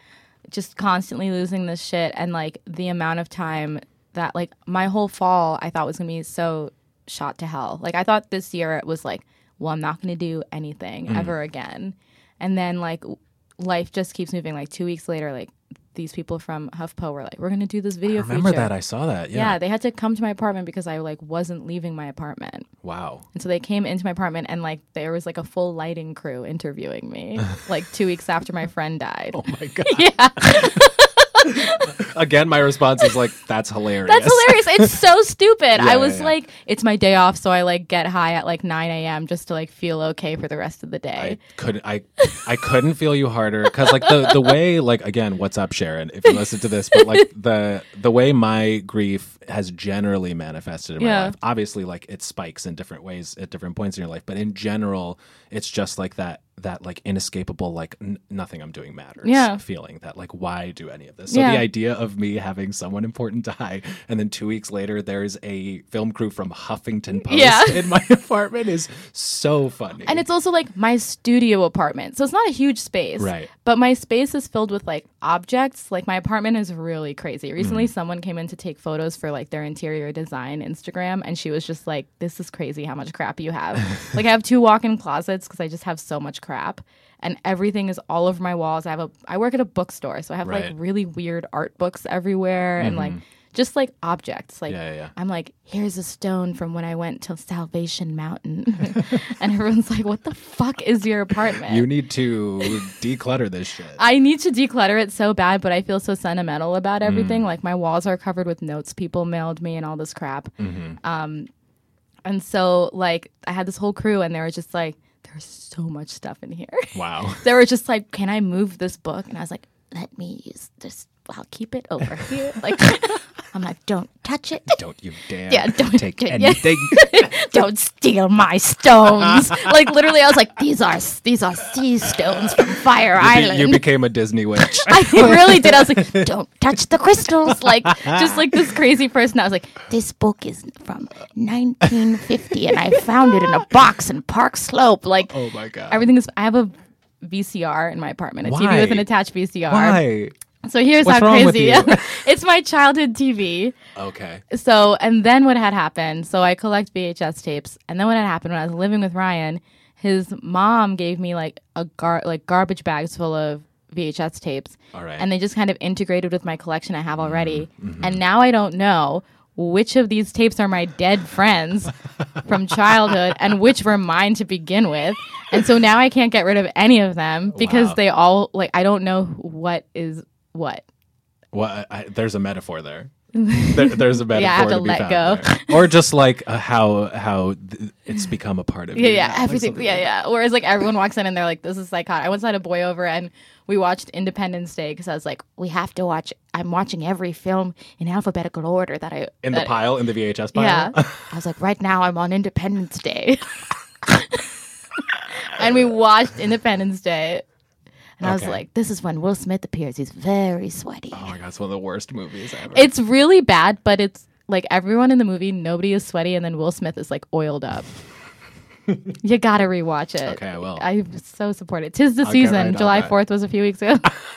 just constantly losing this shit, and like the amount of time that like my whole fall I thought was gonna be so shot to hell. Like I thought this year it was like, well, I'm not gonna do anything Mm. ever again, and then like life just keeps moving. Like two weeks later, like these people from HuffPo were like, we're gonna do this video. I remember feature. that? I saw that. yeah, Yeah. they had to come to my apartment because I like wasn't leaving my apartment. wow. And so they came into my apartment and like there was like a full lighting crew interviewing me like two weeks after my friend died. Oh my god. Yeah, Again, my response is like, "That's hilarious." that's hilarious. It's so stupid. Yeah, I was yeah. like, it's my day off, so I like get high at like 9 a.m. just to like feel okay for the rest of the day. I couldn't. I I couldn't feel you harder because like the the way like again, what's up, Sharon? If you listen to this, but like the the way my grief has generally manifested in my Yeah. life. Obviously, like it spikes in different ways at different points in your life, but in general, it's just like that that like inescapable like n- nothing I'm doing matters Yeah. feeling that like why do any of this? So Yeah. the idea of me having someone important die and then 2 weeks later there's a film crew from Huffington Post Yeah. in my apartment is so funny. And it's also like my studio apartment. So it's not a huge space. Right. But my space is filled with like objects. Like my apartment is really crazy. Recently, Mm-hmm. someone came in to take photos for like their interior design Instagram. And she was just like, this is crazy how much crap you have. like I have two walk in because I just have so much crap. And everything is all over my walls. I have a, I work at a bookstore. So I have Right. Mm-hmm. like really weird art books everywhere and like just like objects. Like Yeah, yeah, yeah. I'm like, here's a stone from when I went to Salvation Mountain. and everyone's like, what the fuck is your apartment? You need to declutter this shit. I need to declutter it so bad, but I feel so sentimental about Mm. everything. Like my walls are covered with notes people mailed me and all this crap. Mm-hmm. Um, and so like I had this whole crew, and they were just like, "There's so much stuff in here." wow. they were just like, "Can I move this book?" And I was like, "Let me use this. I'll keep it over here." Like I'm like, "Don't touch it." Don't you dare Yeah, don't- take anything. don't steal my stones. like literally, I was like, these are these are sea stones from Fire You be- Island. you became a Disney witch. I really did. I was like, don't touch the crystals. Like, just like this crazy person. I was like, this book is from 1950 and I found it in a box in Park Slope. Like, oh my god. everything is, I have a VCR in my apartment, a Why? TV with an attached VCR. Why? So here's What's how crazy. it's my childhood TV. Okay. So, and then what had happened? So I collect VHS tapes, and then what had happened when I was living with Ryan, his mom gave me like a gar like garbage bags full of VHS tapes, All right. and they just kind of integrated with my collection I have already, Mm-hmm. and now I don't know which of these tapes are my dead friends from childhood and which were mine to begin with. And so now I can't get rid of any of them because Wow. they all like I don't know what is what. Well, I, I, there's a metaphor there. there. There's a metaphor Yeah, I have to be let go. there. or just like uh, how how th- it's become a part of Yeah, you. yeah, now, like everything. something Yeah, like yeah. Whereas like everyone walks in and they're like, "This is psychotic." I once had a boy over and we watched Independence Day because I was like, "We have to watch." I'm watching every film in alphabetical order that I In the that- pile, in the VHS pile. Yeah, I was like, right now I'm on Independence Day, and we watched Independence Day, And I was like, this is when Will Smith appears. He's very sweaty. Oh my god, it's one of the worst movies ever. It's really bad, but it's like everyone in the movie, nobody is sweaty, and then Will Smith is like oiled up. you gotta rewatch it. Okay, I will. I so support it. Tis the get season. right July fourth was a few weeks ago.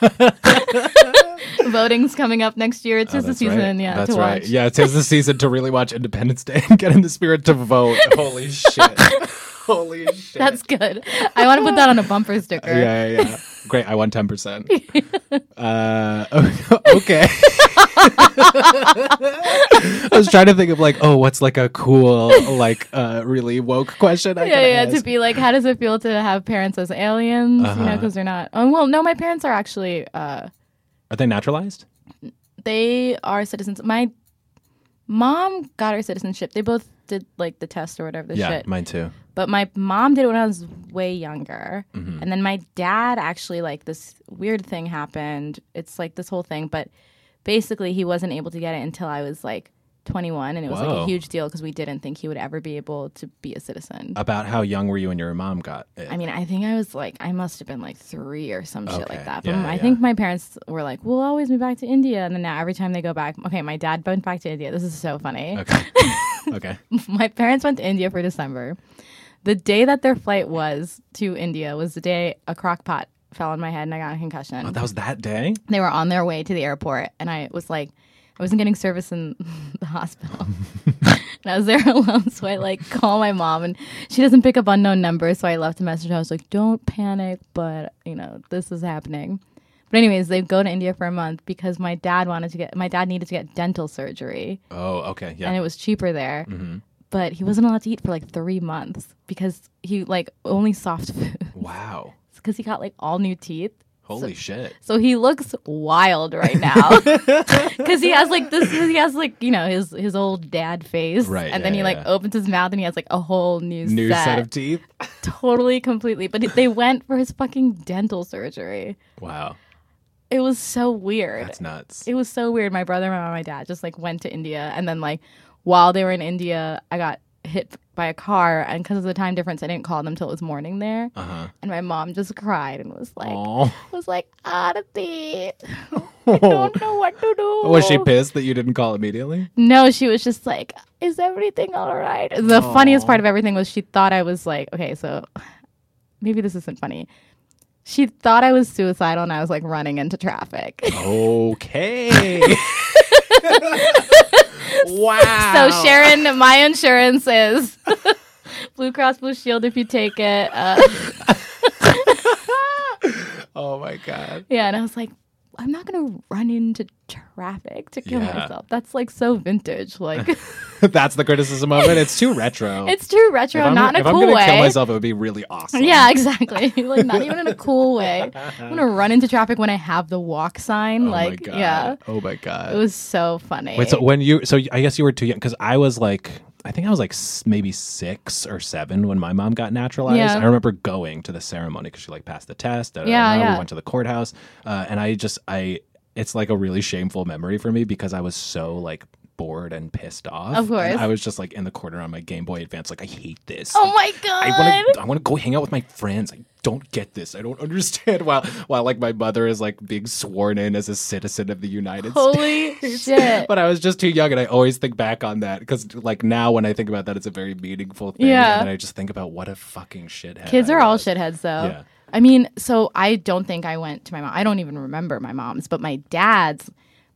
Voting's coming up next year. Tis Oh, the season. right. Yeah, that's to right. watch. Yeah, it is the season to really watch Independence Day and get in the spirit to vote. Holy shit! Holy shit! That's good. I want to put that on a bumper sticker. yeah, yeah, yeah. Great. I won ten percent. Uh, okay. I was trying to think of like, oh, what's like a cool, like, uh, really woke question? I yeah, yeah. ask? To be like, how does it feel to have parents as aliens? You know, Uh-huh. because they're not. Oh, well, no, my parents are actually. uh Are they naturalized? They are citizens. My mom got her citizenship. They both did like the test or whatever the yeah, shit. mine too. But my mom did it when I was way younger. Mm-hmm. And then my dad actually, like, this weird thing happened. It's like this whole thing, but basically, he wasn't able to get it until I was like 21. And it was like a huge deal because we didn't think he would ever be able to be a citizen. About how young were you when your mom got it? I mean, I think I was like, I must have been like three or some shit like that. But Yeah, I yeah. think my parents were like, we'll always move back to India. And then now every time they go back, okay, my dad went back to India. This is so funny. okay. okay. my parents went to India for December. The day that their flight was to India was the day a crock pot fell on my head and I got a concussion. Oh, that was that day. they were on their way to the airport and I was like, I wasn't getting service in the hospital. and I was there alone. So I like call my mom and she doesn't pick up unknown numbers. So I left a message. I was like, don't panic, but you know, this is happening. But anyways, they go to India for a month because my dad wanted to get, my dad needed to get dental surgery Oh, okay. Yeah. and it was cheaper there. Mm-hmm. But he wasn't allowed to eat for like three months because he like only soft food wow. because he got like all new teeth. Holy shit. So he looks wild right now because he has like this. He has like you know his his old dad face, Right, And yeah, then he yeah, like yeah. opens his mouth and he has like a whole new, New set. of teeth. totally completely. But they went for his fucking dental surgery. Wow. It was so weird. That's nuts. it was so weird. My brother, my mom, my dad just like went to India, and then like while they were in India, I got hit by a car, and because of the time difference, I didn't call them till it was morning there. Uh huh. And my mom just cried and was like, Oh. was like, Arati, I don't know what to do. Was she pissed that you didn't call immediately? No, she was just like, is everything all right? The funniest part of everything was she thought I was like, okay, so maybe this isn't funny. She thought I was suicidal and I was like running into traffic. Okay. wow. So Sharon, my insurance is Blue Cross Blue Shield if you take it. Uh, Oh my god. yeah, and I was like, I'm not gonna run into traffic to kill Yeah. myself. That's like so vintage. Like That's the criticism of it. It's too retro. it's too retro, if not in if a I'm gonna way. kill myself, it would be really awesome. Yeah, exactly. like not even in a cool way. I'm gonna run into traffic when I have the walk sign. Oh like, my god. yeah, Oh my god. it was so funny. Wait, so when you, so I guess you were too young because I was like, I think I was like s- maybe six or seven when my mom got naturalized. Yeah. I remember going to the ceremony because she like passed the test. Yeah, yeah. We went to the courthouse, uh, and I just, I, it's like a really shameful memory for me because I was so like bored and pissed off. Of course. And I was just like in the corner on my Game Boy Advance, like I hate this. oh Like, my god! I want to. I want to go hang out with my friends. I don't get this. I don't understand. While while like my mother is like being sworn in as a citizen of the United States. Holy shit! But I was just too young, and I always think back on that because, like, now when I think about that, it's a very meaningful thing. Yeah. and I just think about what a fucking shithead. Kids are all shitheads, though. Yeah. I mean, so I don't think I went to my mom. I don't even remember my mom's, but my dad's.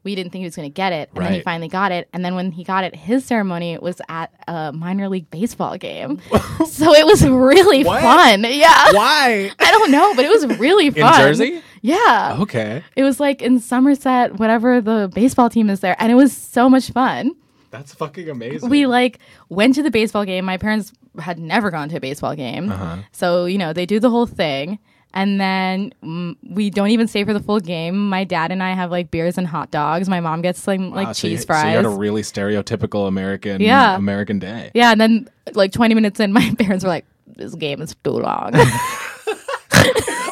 We didn't think he was going to get it, and then he finally got it. And then when he got it, his ceremony was at a minor league baseball game, so it was really What? fun. Yeah, Why I don't know, but it was really fun. in. Jersey? Yeah, Okay, it was like in Somerset, whatever the baseball team is there, and it was so much fun. that's fucking amazing. we like went to the baseball game. My parents had never gone to a baseball game, Uh-huh. so you know they do the whole thing, and then mm, we don't even stay for the full game. My dad and I have like beers and hot dogs. My mom gets like Wow, so you- cheese So you fries. had a really stereotypical American, Yeah. American day. yeah, and then like twenty minutes in, my parents were like, "This game is too long."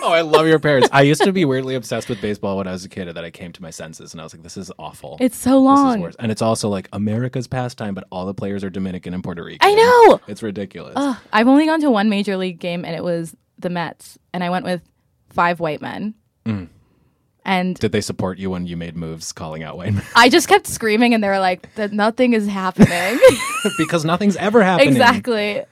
Oh, I love your parents. I used to be weirdly obsessed with baseball when I was a kid, and then I came to my senses, and I was like, "This is awful. it's so this is long. worse." And it's also like America's pastime, but all the players are Dominican and Puerto Rican. I know. It's ridiculous. Ugh, I've only gone to one major league game, and it was the Mets, and I went with five white men. Mm. And Did they support you when you made moves calling out white men? I just kept screaming, and they were like, "That nothing is happening." because nothing's ever happening. exactly.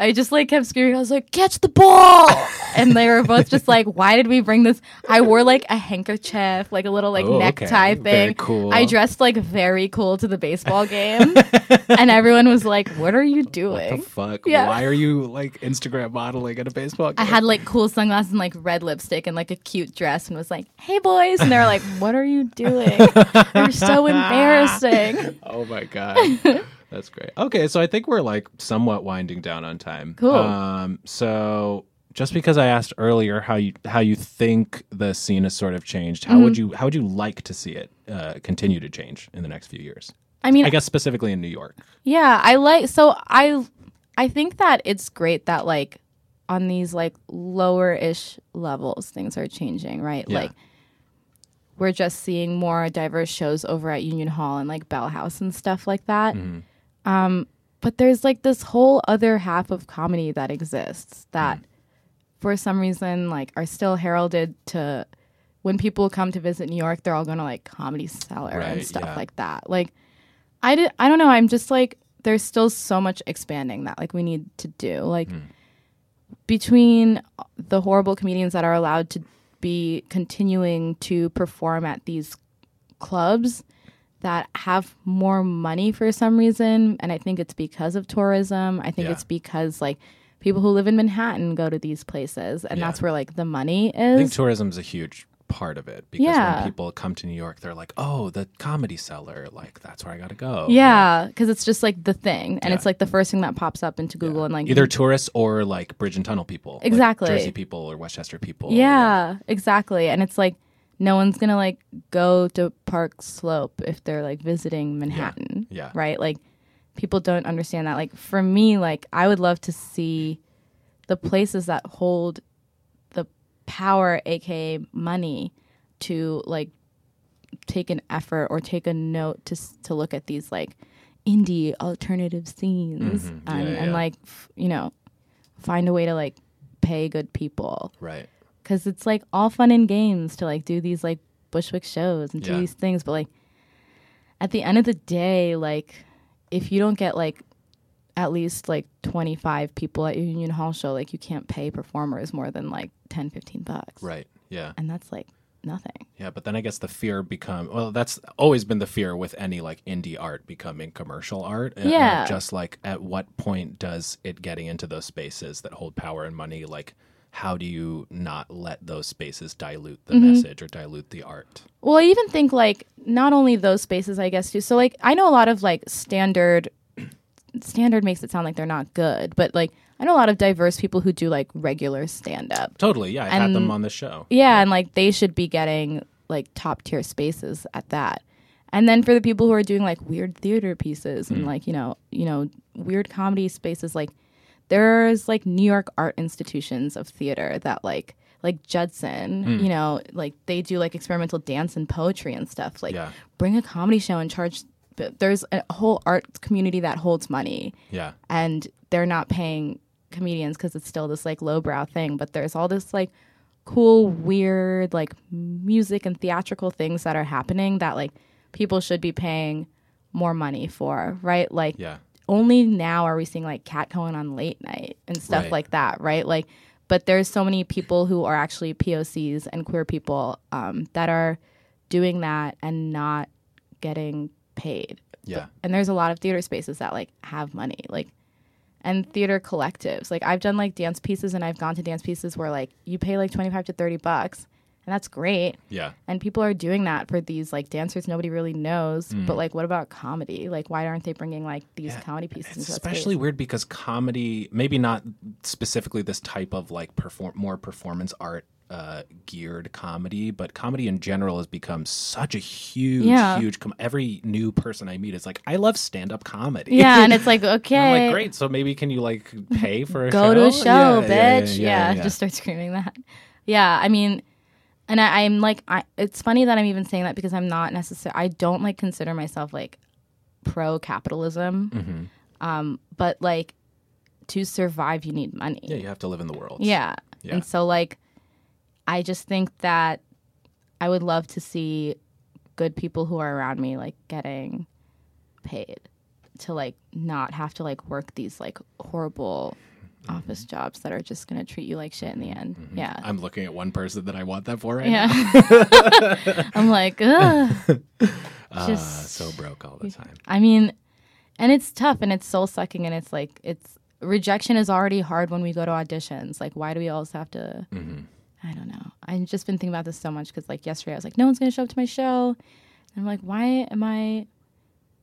I just like kept screaming. I was like, "Catch the ball!" and they were both just like, "Why did we bring this?" I wore like a handkerchief, like a little like Oh, okay. necktie Very thing. cool. I dressed like very cool to the baseball game, and everyone was like, "What are you What the doing?" fuck? Yeah. Why are you like Instagram modeling at a baseball game? I had like cool sunglasses and like red lipstick and like a cute dress and was like, "Hey boys," and they were like, "What are you doing? You're so embarrassing." Oh my god. That's great. Okay, so I think we're like somewhat winding down on time. Cool. Um so just because I asked earlier how you how you think the scene has sort of changed, how Mm-hmm. would you how would you like to see it uh, continue to change in the next few years? I mean, I guess specifically in New York. Yeah, I like so I I think that it's great that like on these like lower ish levels things are changing, right? Yeah. Like we're just seeing more diverse shows over at Union Hall and like Bell House and stuff like that. Um but there's like this whole other half of comedy that exists that for some reason like are still heralded to when people come to visit New York, they're all going to like comedy cellar and stuff yeah. like that. Like I did I don't know, I'm just like there's still so much expanding that like we need to do. Like between the horrible comedians that are allowed to be continuing to perform at these clubs that have more money for some reason and I think it's because of tourism. I think Yeah. it's because like people who live in Manhattan go to these places and Yeah. that's where like the money is. I think tourism is. tourism's a huge part of it because Yeah. when people come to New York, they're like, "Oh, the comedy cellar, like that's where I got to go." yeah, because it's just like the thing, and Yeah. it's like the first thing that pops up into Google, and like either tourists or like bridge and tunnel people, like Exactly. Jersey people or Westchester people. Yeah, exactly. And it's like no one's gonna like go to Park Slope if they're like visiting Manhattan. Yeah. Right? Like people don't understand that. Like for me, like I would love to see the places that hold the power, aka money, to like take an effort or take a note to to look at these like indie alternative scenes Mhm. and, Yeah, and like f- you know find a way to like pay good people right. Because it's like all fun and games to like do these like Bushwick shows and do Yeah. these things, but like at the end of the day, like if you don't get like at least like 25 people at your Union Hall show, like you can't pay performers more than like 10, 15 bucks. Right. Yeah. And that's like nothing. Yeah, but then I guess the fear become well. That's always been the fear with any like indie art becoming commercial art. Yeah. just like at what point does it getting into those spaces that hold power and money? Like, how do you not let those spaces dilute the Mm-hmm. message or dilute the art? Well, I even think like not only those spaces, I guess too. So like I know a lot of like standard. Standard makes it sound like they're not good, but like I know a lot of diverse people who do like regular stand up. Totally. Yeah, I had them on the show. Yeah, and like they should be getting like top tier spaces at that. And then for the people who are doing like weird theater pieces Mm. and like, you know, you know, weird comedy spaces like there's like New York art institutions of theater that like like Judson, Mm. you know, like they do like experimental dance and poetry and stuff. Like Yeah. bring a comedy show and charge there's a whole art community that holds money Yeah. and they're not paying comedians because it's still this like lowbrow thing but there's all this like cool weird like music and theatrical things that are happening that like people should be paying more money for right like Yeah. Only now are we seeing like cat Cohen on late night and stuff Right. like that right like but there's so many people who are actually pocs and queer people um, that are doing that and not getting paid Yeah. and there's a lot of theater spaces that like have money like and theater collectives like i've done like dance pieces and i've gone to dance pieces where like you pay like 25 to 30 bucks and that's great Yeah. and people are doing that for these like dancers nobody really knows but like what about comedy like why aren't they bringing like these comedy pieces It's especially weird because comedy, maybe not specifically this type of like perform more performance art uh, geared comedy, but comedy in general has become such a huge, Yeah. huge. Com- every new person I meet is like, I love stand up comedy. yeah and it's like okay I'm like, great. So maybe can you like pay for a go show? to a show, Yeah, yeah, bitch. yeah, Yeah, yeah. just start screaming that. Yeah, I mean, and I, I'm like, I, it's funny that I'm even saying that because I'm not necessarily, I don't like consider myself like pro capitalism, Mm-hmm. um, but like to survive, you need money. yeah, you have to live in the world. Yeah. Yeah. And so like I just think that I would love to see good people who are around me like getting paid to like not have to like work these like horrible office mm-hmm. jobs that are just gonna treat you like shit in the mm-hmm. end. Mm-hmm. Yeah. I'm looking at one person that I want that for right yeah. now. I'm like, ugh. Uh, Just- so broke all the time. I mean, and it's tough and it's soul sucking and it's like it's rejection is already hard when we go to auditions. Like, why do we always have to? I don't know. I've just been thinking about this so much because like yesterday I was like, no one's gonna show up to my show, and I'm like, why am I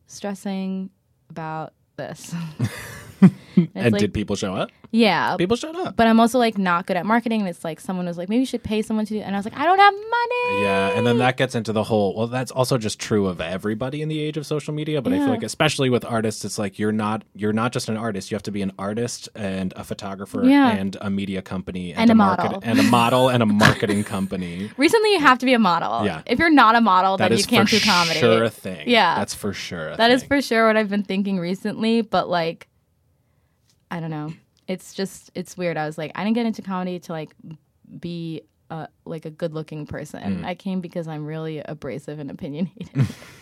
stressing about this? And And like, did people show up? yeah, People showed up. but I'm also like not good at marketing. And it's like someone was like, maybe you should pay someone to do, it. and I was like, I don't have money. Yeah, and then that gets into the whole. Well, that's also just true of everybody in the age of social media. But I feel like, especially with artists, it's like you're not you're not just an artist. You have to be an artist and a photographer Yeah. and a media company and, And a market- model. and a model and a marketing company. Recently, you have to be a model. Yeah. If you're not a model, That then is you can't do comedy. sure a thing. Yeah. that's for sure. A That is thing. for sure what I've been thinking recently, but like I don't know. It's just it's weird. I was like I didn't get into comedy to like be a, like a good-looking person. Mm. I came because I'm really abrasive and opinionated.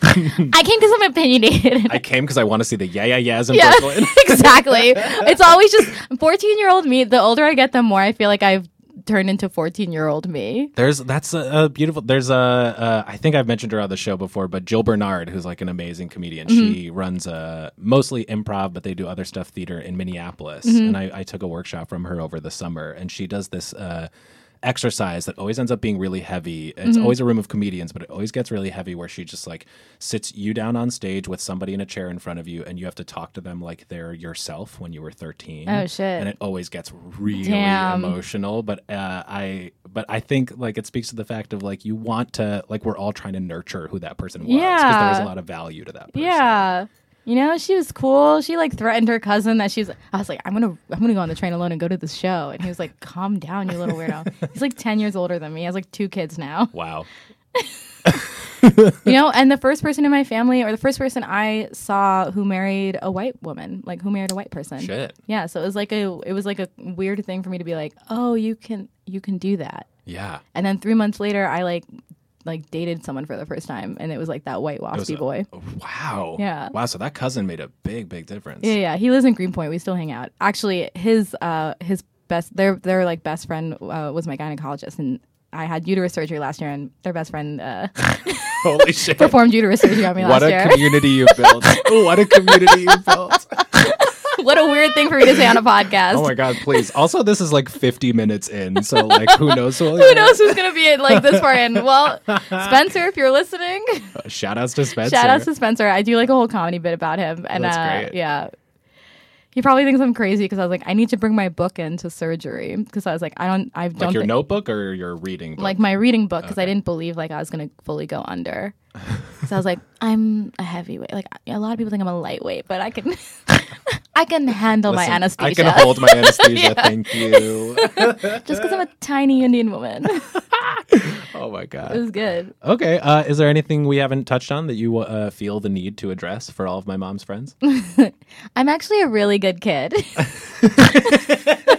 I came because I'm opinionated. I came because I want to see the yeah yeah yeahs in yeah, Brooklyn. exactly. It's always just 14-year-old me. The older I get, the more I feel like I've turned into 14-year-old me. There's that's a, a beautiful. There's a uh, think I've mentioned her on the show before, but Jill Bernard, who's like an amazing comedian. Mm-hmm. She runs a mostly improv, but they do other stuff theater in Minneapolis. Mm-hmm. And I, I took a workshop from her over the summer, and she does this. Uh, exercise that always ends up being really heavy Mm-hmm. it's always a room of comedians but it always gets really heavy where she just like sits you down on stage with somebody in a chair in front of you and you have to talk to them like they're yourself when you were 13 Oh, shit. and it always gets really Damn. emotional but uh, i but i think like it speaks to the fact of like you want to like we're all trying to nurture who that person was because there was a lot of value to that person Yeah. You know, she was cool. She like threatened her cousin that she's. I was like, I'm gonna, I'm gonna go on the train alone and go to this show. And he was like, Calm down, you little weirdo. He's like ten years older than me. He has like two kids now. wow You know, and the first person in my family, or the first person I saw who married a white woman, like who married a white person. Shit. Yeah. So it was like a, it was like a weird thing for me to be like, oh, you can, you can do that. yeah And then three months later, I like, like dated someone for the first time, and it was like that white waspy a- boy. wow Yeah. wow so that cousin made a big big difference Yeah, yeah. He lives in Greenpoint. We still hang out. Actually, his uh his best their their like best friend uh, was my gynecologist, and I had uterus surgery last year, and their best friend uh, holy shit performed uterus surgery on me what last a year. community you built Oh what a community you built what a weird thing for me to say on a podcast. oh my god please also this is like 50 minutes in so like who knows who, Who knows who's gonna be in like this far in? Well, Spencer, if you're listening, shout outs to spencer shout out to Spencer. I do like a whole comedy bit about him, and That's uh, great. yeah. He probably thinks I'm crazy because I was like, I need to bring my book into surgery because I was like, I don't, I don't like your notebook or your reading book? like my reading book because I didn't believe like I was gonna fully go under. So I was like, I'm a heavyweight. Like a lot of people think I'm a lightweight, but I can, I can handle my anesthesia. I can hold my anesthesia. Thank you. just because I'm a tiny Indian woman. oh my god, it was good. Okay. Uh, is there anything we haven't touched on that you uh, feel the need to address for all of my mom's friends? I'm actually a really good kid.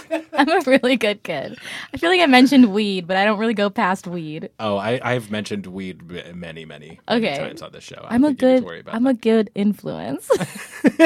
I'm a really good kid. I feel like I mentioned weed, but I don't really go past weed. oh, I, I've mentioned weed many, many, many times on this show. I I'm a think you need good. worry about I'm that. a good influence.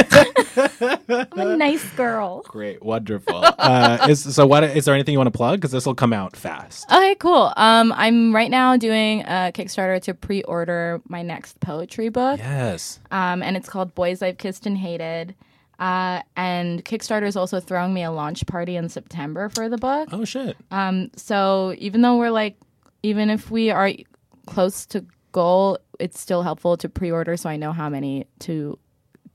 I'm a nice girl. Great, wonderful. uh, is so? What is there anything you want to plug? Because this will come out fast. Okay, cool. Um, I'm right now doing a Kickstarter to pre-order my next poetry book. Yes. Um, and it's called Boys I've Kissed and Hated. Uh, and Kickstarter is also throwing me a launch party in September for the book. Oh shit. Um, so even though we're like, even if we are close to goal, it's still helpful to pre-order so I know how many to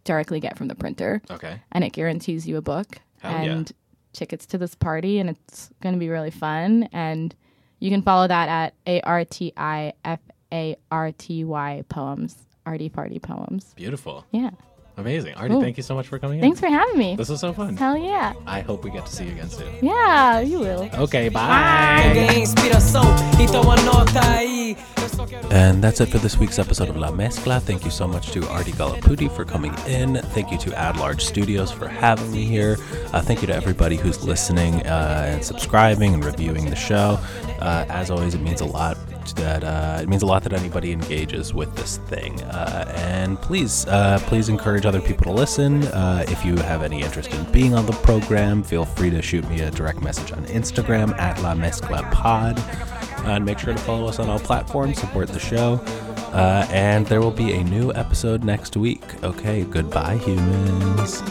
directly get from the printer, Okay. and it guarantees you a book Hell yeah. and tickets to this party, and it's going to be really fun. And you can follow that at a r t i f a r t y poems, arty farty poems. Beautiful. Yeah. Amazing. Arti, Cool. thank you so much for coming Thanks in. for having me. This was so fun. Hell yeah. I hope we get to see you again soon. Yeah, you will. Okay, bye. Peguei inspiração, então anota aí. Eu só quero. And that's it for this week's episode of La Mezcla. Thank you so much to Arti Gollapudi for coming in. Thank you to Ad Large Studios for having me here. Uh, thank you to everybody who's listening uh, and subscribing and reviewing the show. Uh, as always, it means a lot that uh, it means a lot that anybody engages with this thing. Uh, and please, uh, please encourage other people to listen. Uh, if you have any interest in being on the program, feel free to shoot me a direct message on Instagram at La Mezcla Pod. and make sure to follow us on all platforms, support the show. Uh, and there will be a new episode next week. Okay, goodbye, humans.